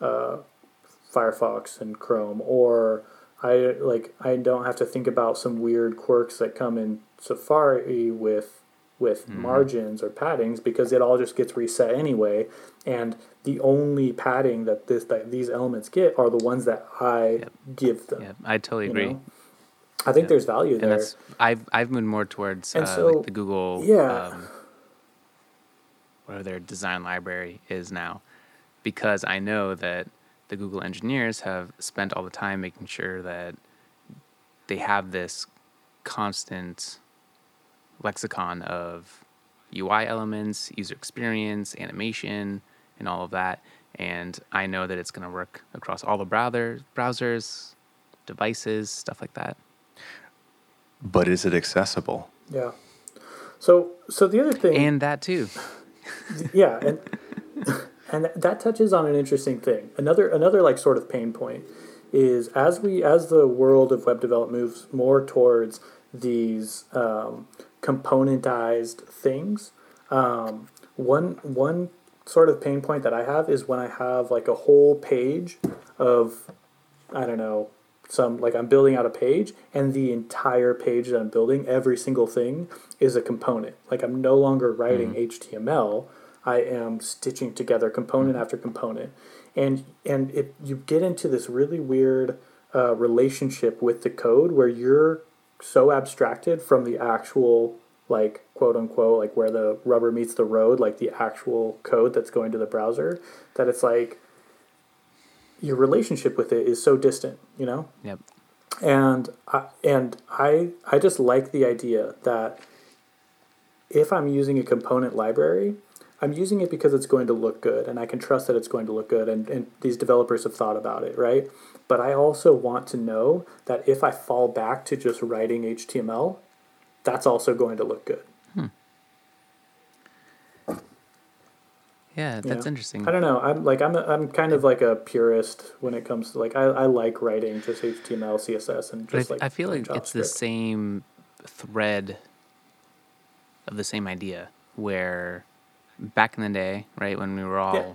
uh, Firefox and Chrome, or I like I don't have to think about some weird quirks that come in Safari with with margins or paddings because it all just gets reset anyway. And the only padding that this that these elements get are the ones that I Yep. give them. Yeah, I totally agree. know? I think Yeah. there's value and there. that's I've I've moved more towards uh, so, like the Google yeah. um, whatever their design library is now, because I know that the Google engineers have spent all the time making sure that they have this constant lexicon of UI elements, user experience, animation, and all of that. And I know that it's going to work across all the browser browsers, devices, stuff like that. But is it accessible? Yeah. So so the other thing And that too. *laughs* yeah and *laughs* and that touches on an interesting thing. Another another like sort of pain point is as we as the world of web development moves more towards these um, componentized things um, one one sort of pain point that i have is when i have like a whole page of i don't know some like i'm building out a page and the entire page that i'm building every single thing is a component. Like i'm no longer writing html i am stitching together component after component and and it you get into this really weird uh, relationship with the code where you're so abstracted from the actual like quote unquote like where the rubber meets the road like the actual code that's going to the browser that it's like your relationship with it is so distant you know Yep. and I, and I I just like the idea that if I'm using a component library, I'm using it because it's going to look good, and I can trust that it's going to look good, and, and these developers have thought about it, right? But I also want to know that if I fall back to just writing HTML, that's also going to look good. Hmm. Yeah, that's interesting. I don't know. I'm like I'm a, I'm kind of like a purist when it comes to like I, I like writing just HTML, CSS, and But I, just like I feel like it's the same thread of the same idea where back in the day, right, when we were all Yeah.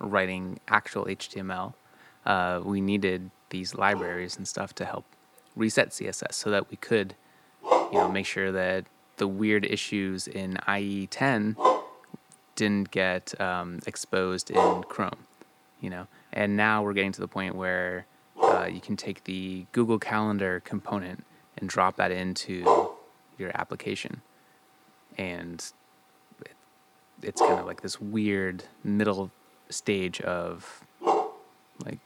writing actual HTML, uh, we needed these libraries and stuff to help reset CSS so that we could, you know, make sure that the weird issues in IE10 didn't get um, exposed in Chrome, you know. And now we're getting to the point where uh, you can take the Google Calendar component and drop that into your application, and it's kind of like this weird middle stage of like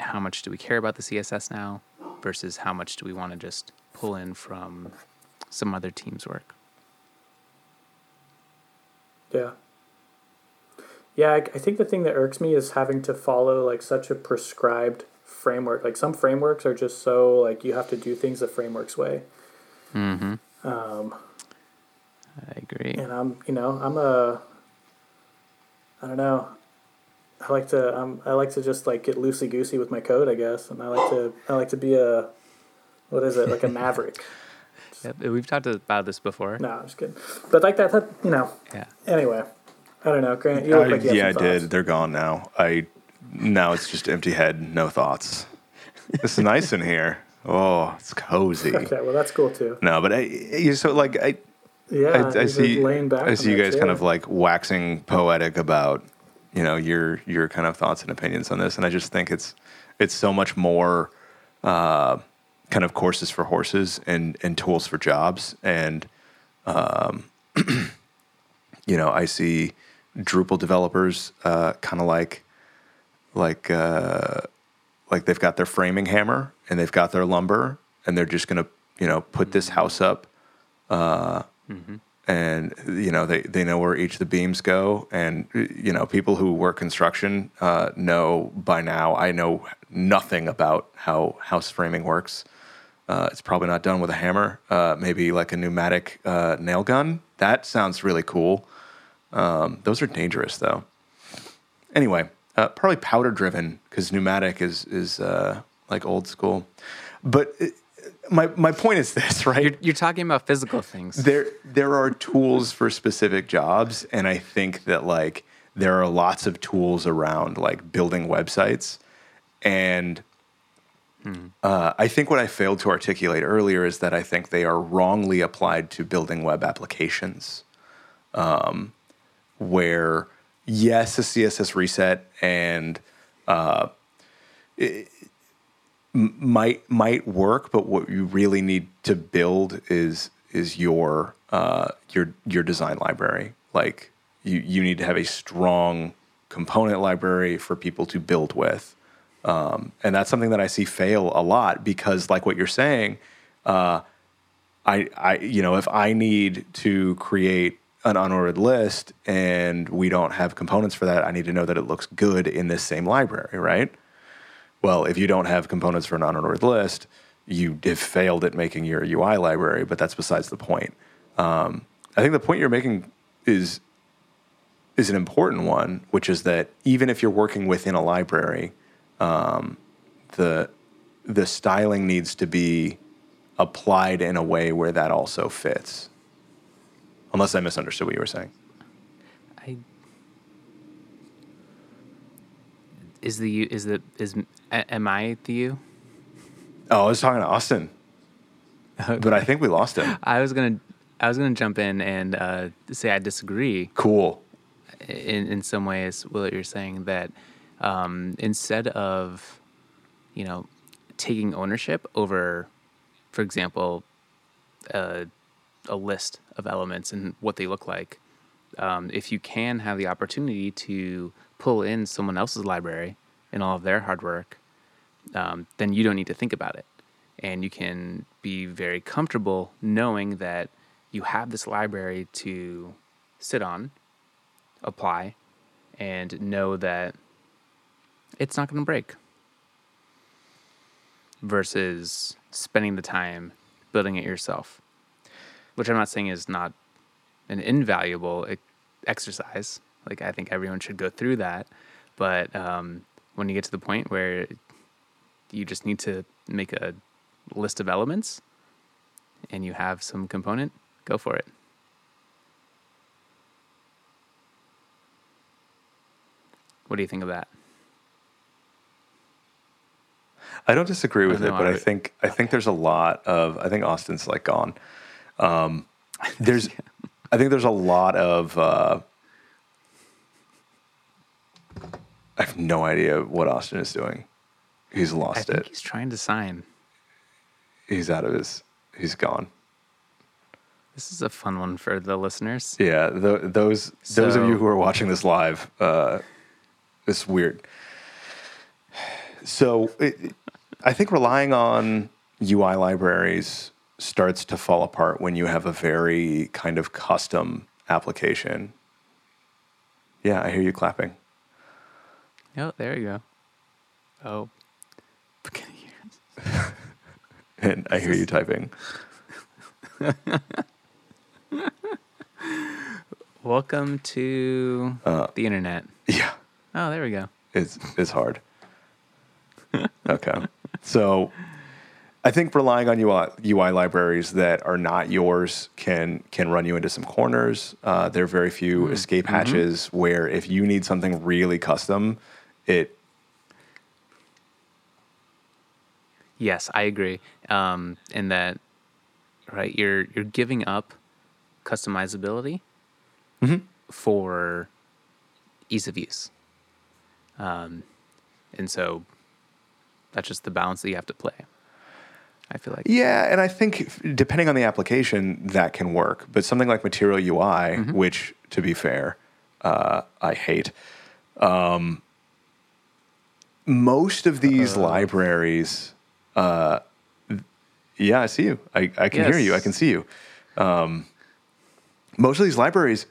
how much do we care about the CSS now versus how much do we want to just pull in from some other team's work. Yeah. Yeah, I, I think the thing that irks me is having to follow like such a prescribed framework. Like some frameworks are just so like you have to do things the framework's way. Mm-hmm. Um, I agree. and I'm, you know, I'm a, I don't know. I like to, um, I like to just like get loosey goosey with my code, I guess, and I like to, I like to be a, what is it, like a maverick? *laughs* Yep, we've talked about this before. no, I'm just kidding. But like that, that you know. Yeah. Anyway, I don't know, Grant. You look I- like you yeah, I some did. They're gone now. I now it's just empty head, no thoughts. It's nice in here. Oh, it's cozy. *laughs* Okay, well that's cool too. No, but I, you so like I, Yeah, I, I see laying back. I see you guys kind of like waxing poetic about you know your your kind of thoughts and opinions on this, and I just think it's it's so much more uh, kind of courses for horses and and tools for jobs, and um, *clears throat* you know I see Drupal developers uh, kind of like like uh, like they've got their framing hammer and they've got their lumber and they're just gonna you know put this house up uh, and you know they, they know where each of the beams go and you know people who work construction uh, know by now i know nothing about how house framing works Uh, it's probably not done with a hammer. Uh, maybe like a pneumatic uh, nail gun. That sounds really cool. Um, those are dangerous though. Anyway, uh, probably powder driven because pneumatic is is uh, like old school. But it, my my point is this, right? You're, you're talking about physical things. there there are tools for specific jobs and i think that like there are lots of tools around like building websites and uh, i think what i failed to articulate earlier is that i think they are wrongly applied to building web applications um, where yes a css reset and might might work, but what you really need to build is is your uh, your your design library. Like you you need to have a strong component library for people to build with, um, and that's something that I see fail a lot because, like what you're saying, uh, I I you know if I need to create an unordered list and we don't have components for that, I need to know that it looks good in this same library, right? Well, if you don't have components for an unordered list, you have failed at making your UI library, but that's besides the point. Um, I think the point you're making is is an important one, which is that even if you're working within a library, um, the the styling needs to be applied in a way where that also fits. Unless I misunderstood what you were saying. I is the is the is a- am I the you? Oh, I was talking to Austin, but I think we lost him. I was gonna I was gonna jump in and uh, say I disagree Cool. in in some ways. What you're saying that um, instead of you know taking ownership over, for example, uh, a list of elements and what they look like, um, if you can have the opportunity to pull in someone else's library and all of their hard work, um, then you don't need to think about it. And you can be very comfortable knowing that you have this library to sit on, apply, and know that it's not going to break. Versus spending the time building it yourself, which I'm not saying is not an invaluable exercise. Like I think everyone should go through that, but um, when you get to the point where you just need to make a list of elements and you have some component, go for it. What do you think of that? I don't disagree with Oh, it, but I, I- think I think there's a lot of I think Austin's like gone. Um, *laughs* there's I think there's a lot of uh, I have no idea what Austin is doing. He's lost it. he's trying to sign. He's out of his. He's gone. This is a fun one for the listeners. Yeah, th those those of you who are watching this live, uh, it's weird. So it, I think relying on UI libraries starts to fall apart when you have a very kind of custom application. Yeah, I hear you clapping. Oh, there you go. Oh, can you hear us? *laughs* And I hear you typing. *laughs* Welcome to Uh, the internet. Yeah, Oh, there we go. it's it's hard. *laughs* okay, so I think relying on UI, UI libraries that are not yours can can run you into some corners. Uh, there are very few escape hatches where if you need something really custom, it Yes, I agree. Um, in that, right? You're you're giving up customizability for ease of use, um, and so that's just the balance that you have to play. I feel like Yeah, and I think depending on the application, that can work. But something like Material UI, which, to be fair, uh, I hate. Um, most of these libraries, uh, yeah, I see you. I, I can hear you. I can see you. Um, most of these libraries,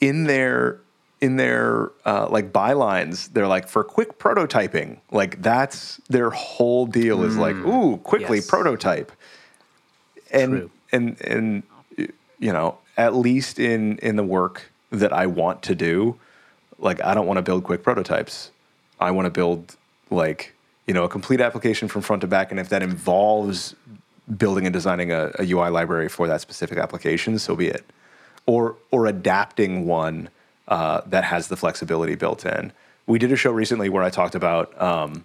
in their in their uh, like bylines, they're like for quick prototyping. Like that's their whole deal is like, ooh, quickly Yes. prototype. And True. and and you know, at least in in the work that I want to do, like I don't want to build quick prototypes. I want to build like you know a complete application from front to back, and if that involves building and designing a, a UI library for that specific application, so be it. Or or adapting one uh, that has the flexibility built in. We did a show recently where I talked about um,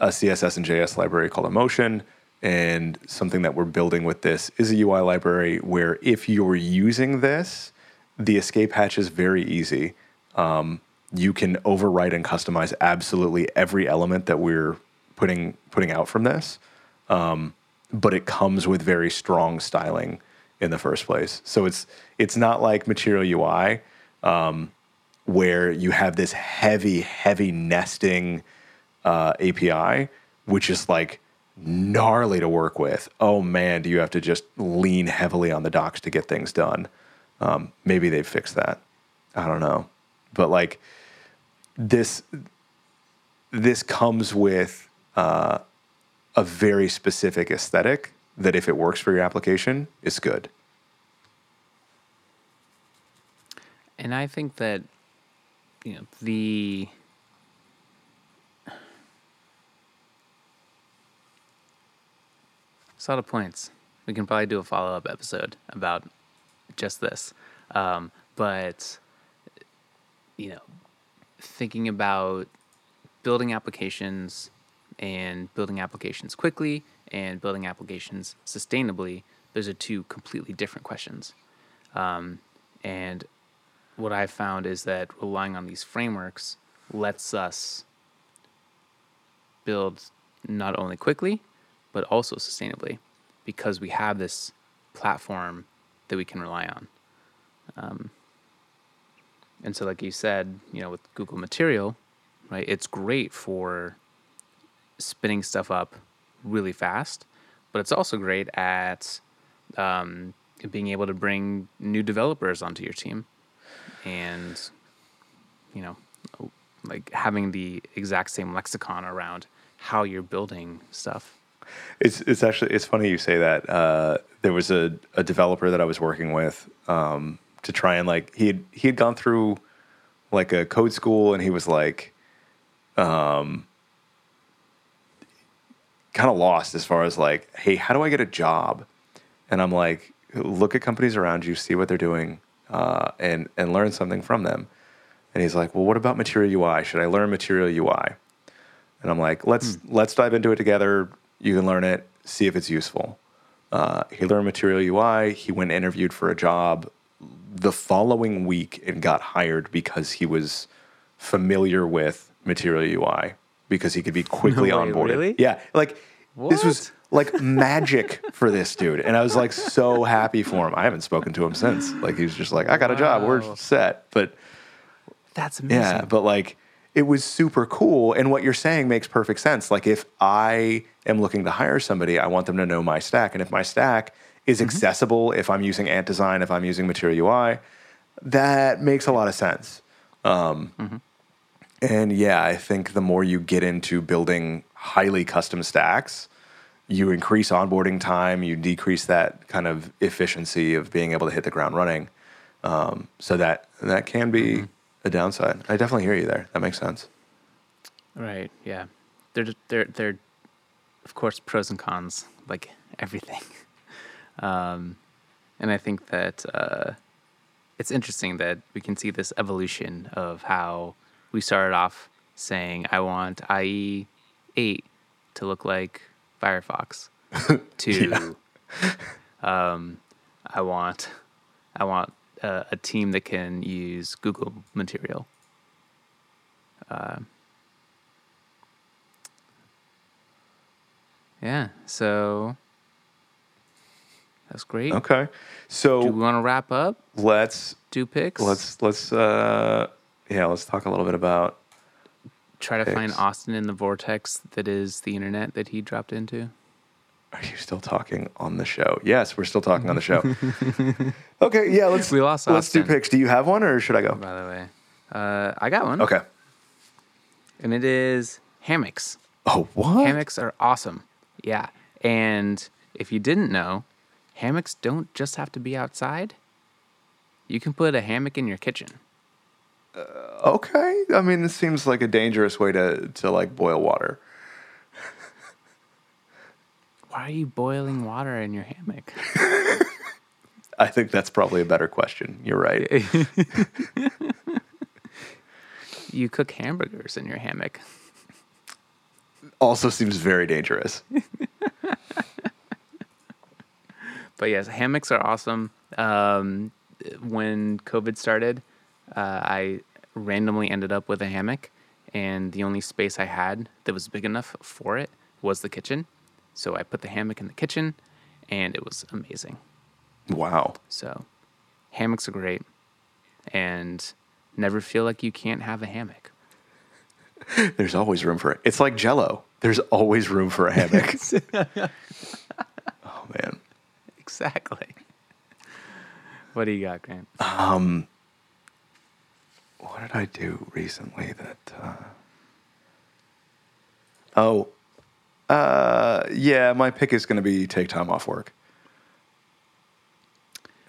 a CSS and JS library called Emotion. And something that we're building with this is a UI library where if you're using this, the escape hatch is very easy. Um, you can overwrite and customize absolutely every element that we're putting putting out from this, um, but it comes with very strong styling in the first place. So it's it's not like Material UI um, where you have this heavy, heavy nesting uh, API, which is like gnarly to work with. Oh man, do you have to just lean heavily on the docs to get things done? Um, maybe they've fixed that. I don't know, but like this, this comes with uh, a very specific aesthetic that if it works for your application, it's good. And I think that you know the it's a lot of points. We can probably do a follow up episode about just this. Um, but you know, thinking about building applications and building applications quickly and building applications sustainably, those are two completely different questions. Um, and what I've found is that relying on these frameworks lets us build not only quickly, but also sustainably because we have this platform that we can rely on. Um, and so, like you said, you know, with Google Material, right, it's great for spinning stuff up really fast, but it's also great at um, being able to bring new developers onto your team and you know like having the exact same lexicon around how you're building stuff It's it's actually it's funny you say that. Uh, there was a, a developer that I was working with um, to try and like he had he had gone through like a code school and he was like um, kind of lost as far as like hey how do I get a job and I'm like look at companies around you see what they're doing uh, and and learn something from them and he's like well what about Material UI should I learn Material UI and I'm like, let's let's dive into it together. You can learn it, see if it's useful. Uh, he learned Material UI. He went interviewed for a job the following week and got hired because he was familiar with Material UI because he could be quickly No way, onboarded. really? Yeah, like this was like magic for this dude, and I was like so happy for him. I haven't spoken to him since. Like he was just like, I got a job, Wow. we're set. But that's amazing yeah, but like it was super cool. And what you're saying makes perfect sense. Like if I am looking to hire somebody, I want them to know my stack. And if my stack is accessible, if I'm using Ant Design, if I'm using Material UI, that makes a lot of sense. Um, And yeah, I think the more you get into building highly custom stacks, you increase onboarding time, you decrease that kind of efficiency of being able to hit the ground running. Um, so that that can be a downside. I definitely hear you there. That makes sense. right yeah they're they're they're of course pros and cons like everything *laughs* um, and i think that uh, it's interesting that we can see this evolution of how we started off saying i want ie 8 to look like firefox *laughs* to *laughs* um, i want i want a, a team that can use google material Yeah. So that's great. Okay. So do we want to wrap up? let's Do picks? let's let's uh yeah, let's talk a little bit about try to find. Austin in the vortex that is the internet that he dropped into. Are you still talking on the show? Yes, we're still talking on the show. *laughs* okay, yeah, let's We lost let's do Austin. picks. Do you have one or should I go? By the way, uh, I got one. Okay. And it is hammocks. Oh, what? Hammocks are awesome. Yeah. And if you didn't know, hammocks don't just have to be outside. You can put a hammock in your kitchen. Uh, okay. I mean, this seems like a dangerous way to to like boil water. *laughs* Why are you boiling water in your hammock? *laughs* I think that's probably a better question. You're right. *laughs* You cook hamburgers in your hammock. Also seems very dangerous. But yes, hammocks are awesome. Um, when COVID started, uh, I randomly ended up with a hammock, and the only space I had that was big enough for it was the kitchen. So I put the hammock in the kitchen, and it was amazing. Wow. So hammocks are great, and never feel like you can't have a hammock. *laughs* There's always room for it. It's like Jello. There's always room for a hammock. *laughs* oh man. Exactly. What do you got, Grant? Um, What did I do recently that? Uh... Oh, uh, yeah. My pick is going to be take time off work.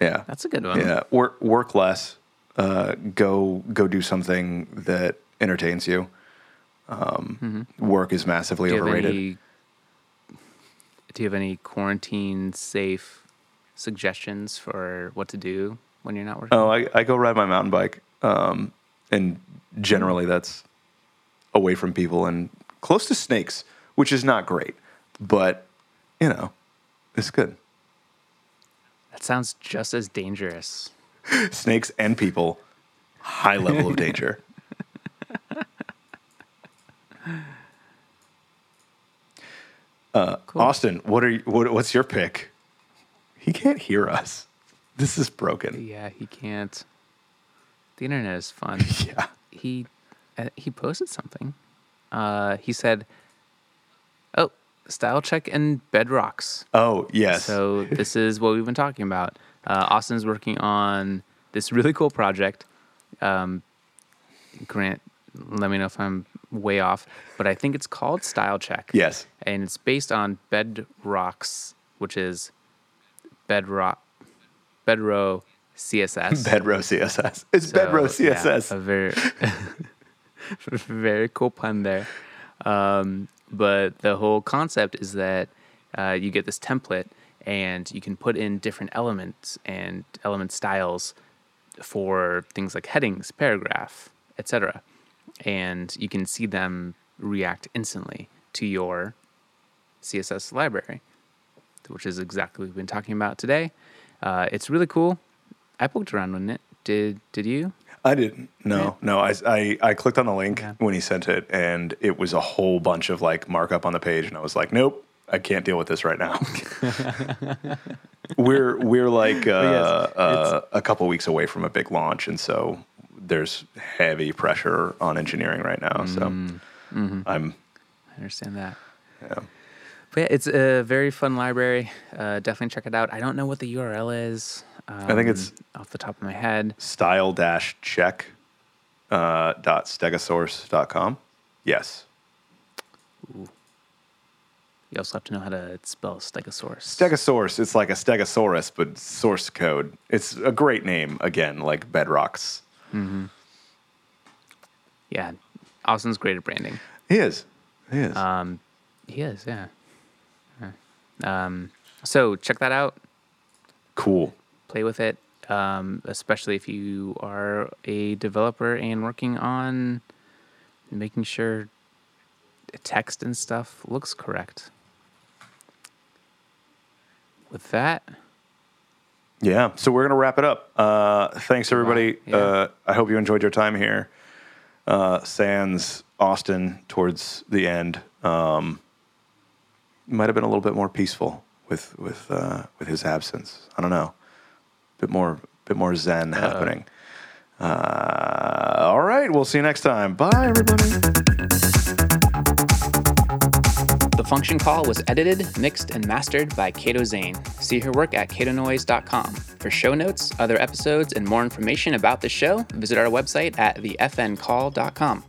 Yeah, That's a good one. yeah. Work work less. Uh, go go do something that entertains you. Um, Work is massively Mm-hmm. Do overrated. any, do you have any quarantine safe suggestions for what to do when you're not working? Oh, I, I go ride my mountain bike, um, and generally that's away from people and close to snakes, which is not great, but you know, it's good. That sounds just as dangerous. *laughs* Snakes and people, high level of danger. *laughs* Uh, Cool. Austin, what are you, what, what's your pick? He can't hear us. This is broken. Yeah, he can't. The internet is fun. *laughs* Yeah. he uh, he posted something. Uh, he said, "Oh, style check and bedrocss." Oh yes. So this is what we've been talking about. Uh, Austin's working on this really cool project. Um, Grant, let me know if I'm way off, but I think it's called Style Check. yes. and it's based on bedrocss, which is Bedrock, Bedrow CSS. *laughs* Bedrow CSS. It's So, Bedrow yeah, CSS. a very, *laughs* very cool pun there. Um, but the whole concept is that uh, you get this template and you can put in different elements and element styles for things like headings, paragraph, etc. And you can see them react instantly to your CSS library, which is exactly what we've been talking about today. Uh, it's really cool. I poked around on it. Did did you? I didn't. No, no. I, I, I clicked on the link Okay. when he sent it, and it was a whole bunch of like markup on the page, and I was like, nope, I can't deal with this right now. *laughs* we're we're like uh, uh, a couple weeks away from a big launch, and so there's heavy pressure on engineering right now. So Mm-hmm. I'm I understand that. yeah. But yeah, it's a very fun library. Uh, definitely check it out. I don't know what the URL is. Um, think it's- off the top of my head. style dash check uh, dot stegosource dot com. Yes, Ooh. You also have to know how to spell Stegosource. Stegosaurus. It's like a Stegosaurus, but source code. It's a great name. Again, like bedrocss. Mm-hmm. yeah, Austin's great at branding. He is. He is. Um, he is, yeah. Um, so check that out. cool. Play with it, um, especially if you are a developer and working on making sure text and stuff looks correct. With that, Yeah. So we're gonna wrap it up. Uh, thanks everybody. Yeah. Uh, I hope you enjoyed your time here. Uh, Sans Austin towards the end um, might have been a little bit more peaceful with with uh, with his absence. I don't know. Bit more bit more zen happening. Uh, all right. We'll see you next time. Bye everybody. The Function Call was edited, mixed, and mastered by Kato Zane. See her work at katonoise.com. For show notes, other episodes, and more information about the show, visit our website at thefncall.com.